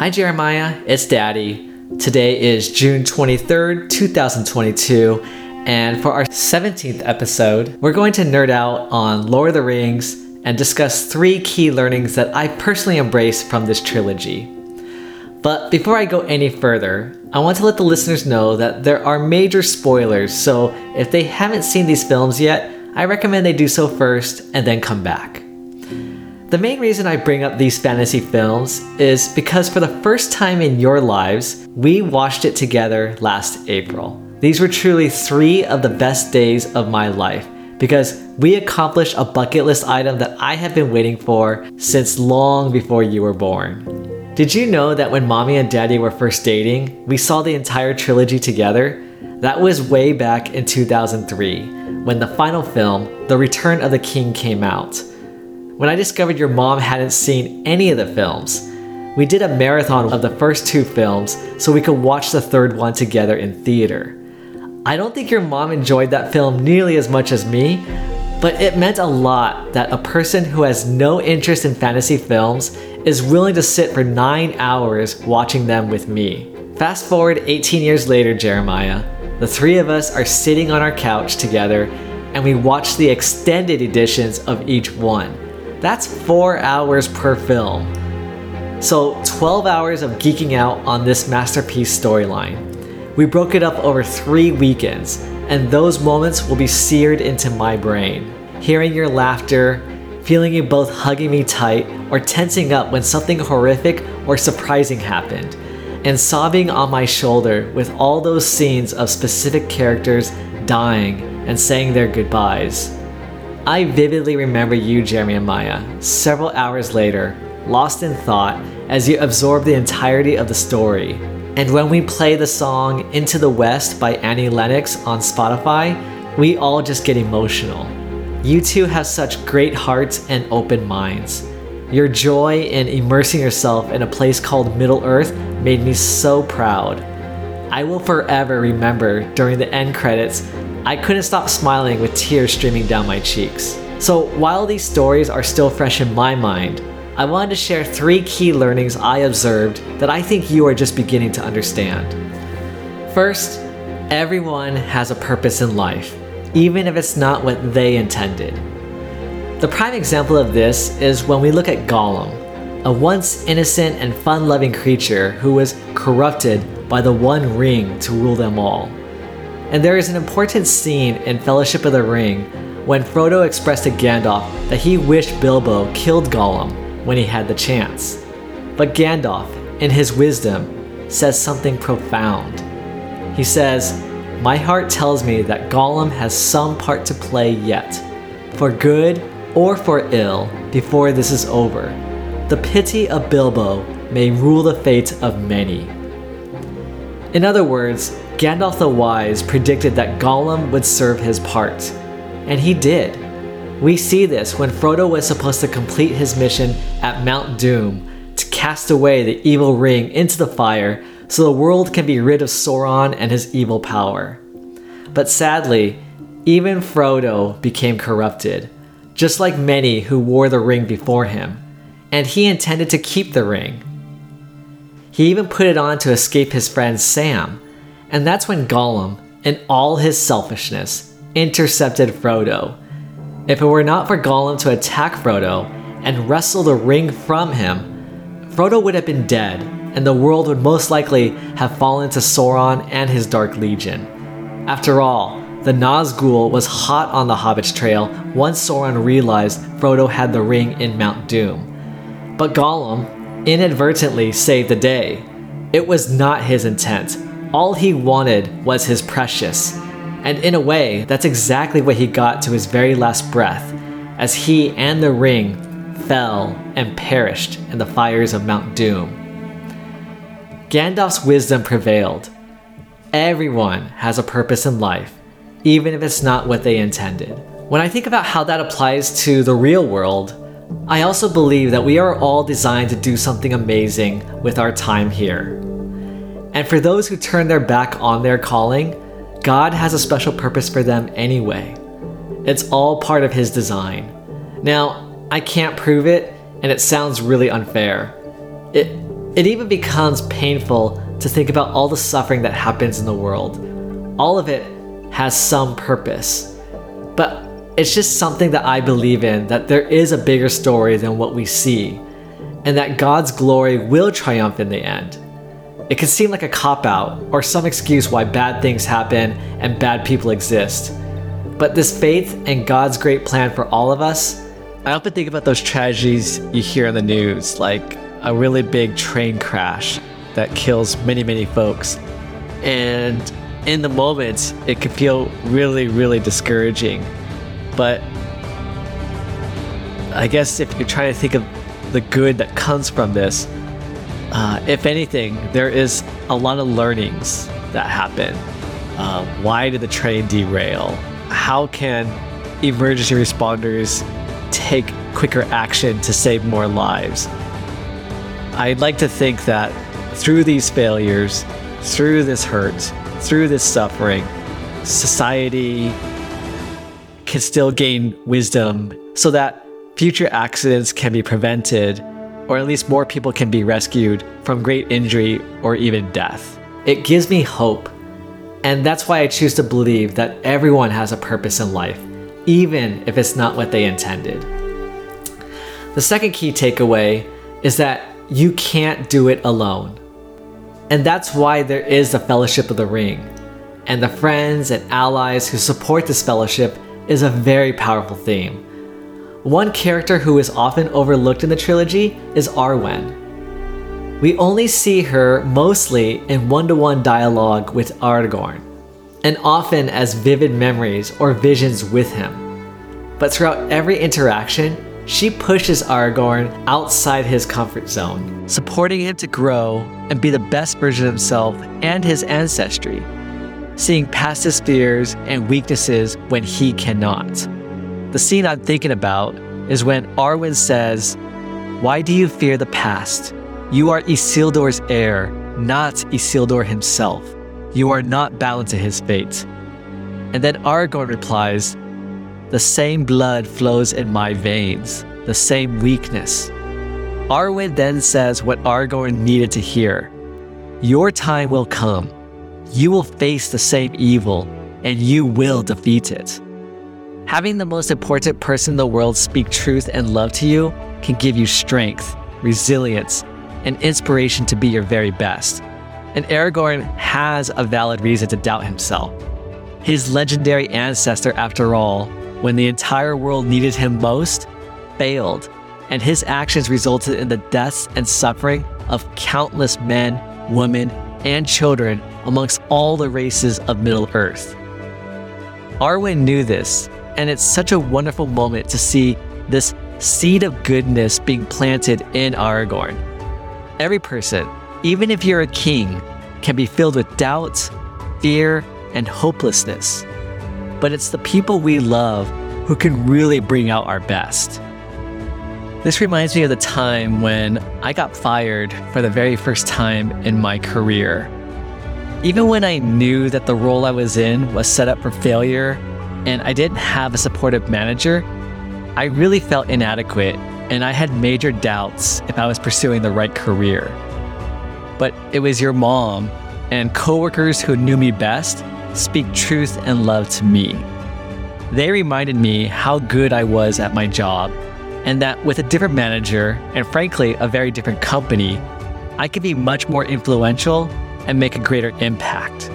Hi, Jeremy and Maya. It's Daddy. Today is June 23rd, 2022, and for our 17th episode, we're going to nerd out on Lord of the Rings and discuss three key learnings that I personally embrace from this trilogy. But before I go any further, I want to let the listeners know that there are major spoilers, so if they haven't seen these films yet, I recommend they do so first and then come back. The main reason I bring up these fantasy films is because for the first time in your lives, we watched it together last April. These were truly three of the best days of my life because we accomplished a bucket list item that I have been waiting for since long before you were born. Did you know that when mommy and daddy were first dating, we saw the entire trilogy together? That was way back in 2003 when the final film, The Return of the King, came out when I discovered your mom hadn't seen any of the films. We did a marathon of the first two films so we could watch the third one together in theater. I don't think your mom enjoyed that film nearly as much as me, but it meant a lot that a person who has no interest in fantasy films is willing to sit for nine hours watching them with me. Fast forward 18 years later, Jeremy and Maya, the three of us are sitting on our couch together and we watch the extended editions of each one. That's four hours per film. So, 12 hours of geeking out on this masterpiece storyline. We broke it up over three weekends, and those moments will be seared into my brain. Hearing your laughter, feeling you both hugging me tight, or tensing up when something horrific or surprising happened, and sobbing on my shoulder with all those scenes of specific characters dying and saying their goodbyes. I vividly remember you, Jeremy and Maya, several hours later, lost in thought as you absorb the entirety of the story. And when we play the song Into the West by Annie Lennox on Spotify, we all just get emotional. You two have such great hearts and open minds. Your joy in immersing yourself in a place called Middle Earth made me so proud. I will forever remember during the end credits I couldn't stop smiling with tears streaming down my cheeks. So, while these stories are still fresh in my mind, I wanted to share three key learnings I observed that I think you are just beginning to understand. First, everyone has a purpose in life, even if it's not what they intended. The prime example of this is when we look at Gollum, a once innocent and fun loving creature who was corrupted by the One Ring to rule them all. And there is an important scene in Fellowship of the Ring when Frodo expressed to Gandalf that he wished Bilbo killed Gollum when he had the chance. But Gandalf, in his wisdom, says something profound. He says, My heart tells me that Gollum has some part to play yet, for good or for ill, before this is over. The pity of Bilbo may rule the fate of many. In other words, Gandalf the Wise predicted that Gollum would serve his part. And he did. We see this when Frodo was supposed to complete his mission at Mount Doom to cast away the evil ring into the fire so the world can be rid of Sauron and his evil power. But sadly, even Frodo became corrupted, just like many who wore the ring before him, and he intended to keep the ring. He even put it on to escape his friend Sam, and that's when Gollum, in all his selfishness, intercepted Frodo. If it were not for Gollum to attack Frodo and wrestle the ring from him, Frodo would have been dead, and the world would most likely have fallen to Sauron and his Dark Legion. After all, the Nazgul was hot on the Hobbit's trail once Sauron realized Frodo had the ring in Mount Doom. But Gollum inadvertently saved the day. It was not his intent, all he wanted was his precious. And in a way, that's exactly what he got to his very last breath, as he and the ring fell and perished in the fires of Mount Doom. Gandalf's wisdom prevailed. Everyone has a purpose in life, even if it's not what they intended. When I think about how that applies to the real world, I also believe that we are all designed to do something amazing with our time here. And for those who turn their back on their calling, God has a special purpose for them anyway. It's all part of His design. Now, I can't prove it, and it sounds really unfair. It It even becomes painful to think about all the suffering that happens in the world. All of it has some purpose. But it's just something that I believe in that there is a bigger story than what we see, and that God's glory will triumph in the end. It can seem like a cop out or some excuse why bad things happen and bad people exist. But this faith and God's great plan for all of us, I often think about those tragedies you hear in the news, like a really big train crash that kills many, many folks. And in the moment, it can feel really, really discouraging. But I guess if you're trying to think of the good that comes from this, uh, if anything, there is a lot of learnings that happen. Uh, why did the train derail? How can emergency responders take quicker action to save more lives? I'd like to think that through these failures, through this hurt, through this suffering, society can still gain wisdom so that future accidents can be prevented or at least more people can be rescued from great injury or even death. It gives me hope, and that's why I choose to believe that everyone has a purpose in life, even if it's not what they intended. The second key takeaway is that you can't do it alone. And that's why there is the Fellowship of the Ring. And the friends and allies who support this fellowship is a very powerful theme. One character who is often overlooked in the trilogy is Arwen. We only see her mostly in one to one dialogue with Aragorn, and often as vivid memories or visions with him. But throughout every interaction, she pushes Aragorn outside his comfort zone, supporting him to grow and be the best version of himself and his ancestry, seeing past his fears and weaknesses when he cannot. The scene I'm thinking about is when Arwen says, Why do you fear the past? You are Isildur's heir, not Isildur himself. You are not bound to his fate. And then Aragorn replies, The same blood flows in my veins, the same weakness. Arwen then says what Aragorn needed to hear Your time will come. You will face the same evil, and you will defeat it. Having the most important person in the world speak truth and love to you can give you strength, resilience, and inspiration to be your very best. And Aragorn has a valid reason to doubt himself. His legendary ancestor, after all, when the entire world needed him most, failed, and his actions resulted in the deaths and suffering of countless men, women, and children amongst all the races of Middle Earth. Arwen knew this and it's such a wonderful moment to see this seed of goodness being planted in Aragorn. Every person, even if you're a king, can be filled with doubts, fear, and hopelessness. But it's the people we love who can really bring out our best. This reminds me of the time when I got fired for the very first time in my career. Even when I knew that the role I was in was set up for failure and I didn't have a supportive manager, I really felt inadequate and I had major doubts if I was pursuing the right career. But it was your mom and coworkers who knew me best speak truth and love to me. They reminded me how good I was at my job and that with a different manager and frankly a very different company, I could be much more influential and make a greater impact.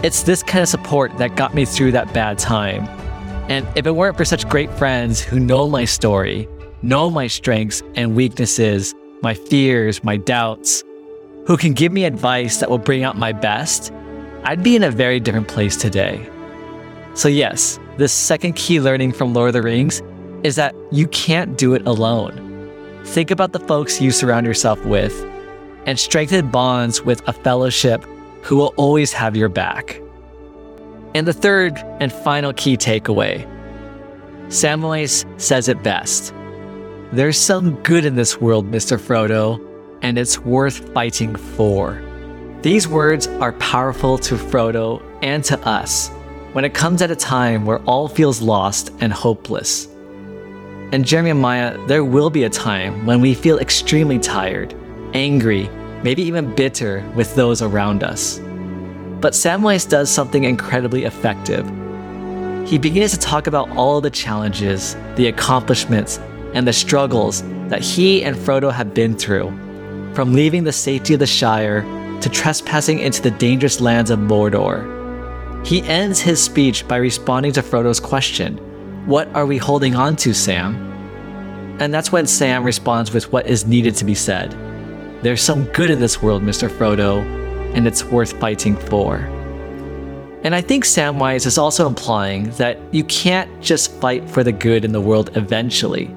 It's this kind of support that got me through that bad time. And if it weren't for such great friends who know my story, know my strengths and weaknesses, my fears, my doubts, who can give me advice that will bring out my best, I'd be in a very different place today. So, yes, this second key learning from Lord of the Rings is that you can't do it alone. Think about the folks you surround yourself with and strengthen bonds with a fellowship who will always have your back. And the third and final key takeaway Samwise says it best There's some good in this world, Mr. Frodo, and it's worth fighting for. These words are powerful to Frodo and to us when it comes at a time where all feels lost and hopeless. And Maya, there will be a time when we feel extremely tired, angry, maybe even bitter with those around us. But Samwise does something incredibly effective. He begins to talk about all the challenges, the accomplishments, and the struggles that he and Frodo have been through, from leaving the safety of the Shire to trespassing into the dangerous lands of Mordor. He ends his speech by responding to Frodo's question What are we holding on to, Sam? And that's when Sam responds with what is needed to be said There's some good in this world, Mr. Frodo, and it's worth fighting for. And I think Samwise is also implying that you can't just fight for the good in the world eventually.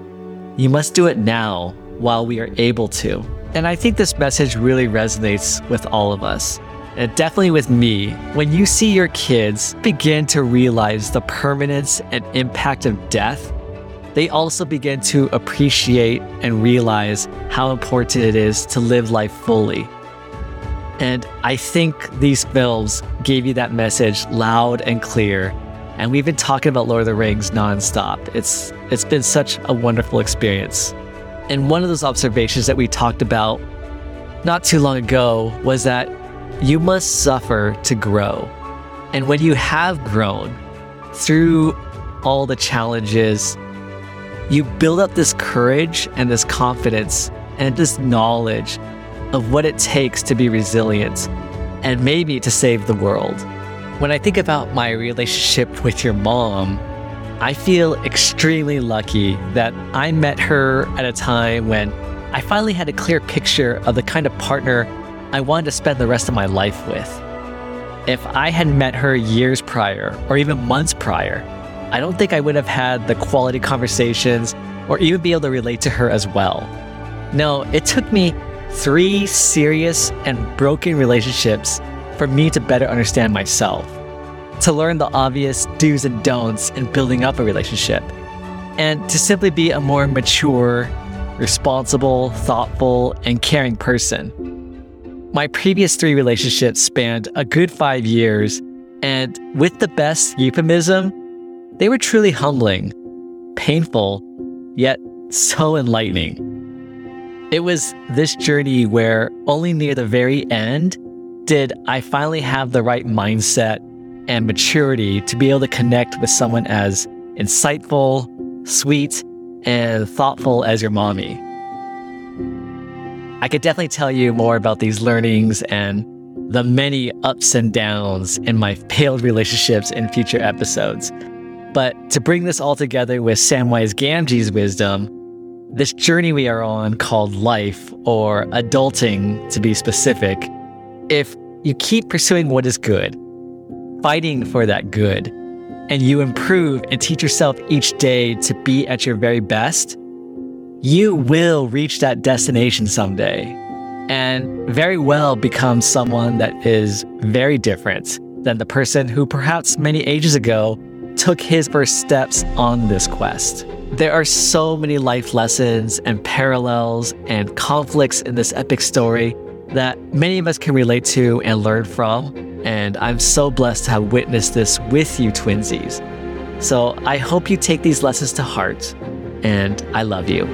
You must do it now while we are able to. And I think this message really resonates with all of us. And definitely with me, when you see your kids begin to realize the permanence and impact of death, they also begin to appreciate and realize how important it is to live life fully. And I think these films gave you that message loud and clear. And we've been talking about Lord of the Rings nonstop. It's it's been such a wonderful experience. And one of those observations that we talked about not too long ago was that you must suffer to grow. And when you have grown through all the challenges, you build up this courage and this confidence and this knowledge of what it takes to be resilient and maybe to save the world. When I think about my relationship with your mom, I feel extremely lucky that I met her at a time when I finally had a clear picture of the kind of partner I wanted to spend the rest of my life with. If I had met her years prior, or even months prior, I don't think I would have had the quality conversations or even be able to relate to her as well. No, it took me three serious and broken relationships for me to better understand myself, to learn the obvious do's and don'ts in building up a relationship, and to simply be a more mature, responsible, thoughtful, and caring person. My previous three relationships spanned a good five years, and with the best euphemism, they were truly humbling, painful, yet so enlightening. It was this journey where only near the very end did I finally have the right mindset and maturity to be able to connect with someone as insightful, sweet, and thoughtful as your mommy. I could definitely tell you more about these learnings and the many ups and downs in my failed relationships in future episodes. But to bring this all together with Samwise Gamgee's wisdom, this journey we are on called life, or adulting to be specific, if you keep pursuing what is good, fighting for that good, and you improve and teach yourself each day to be at your very best, you will reach that destination someday and very well become someone that is very different than the person who perhaps many ages ago took his first steps on this quest. There are so many life lessons and parallels and conflicts in this epic story that many of us can relate to and learn from. And I'm so blessed to have witnessed this with you, twinsies. So I hope you take these lessons to heart, and I love you.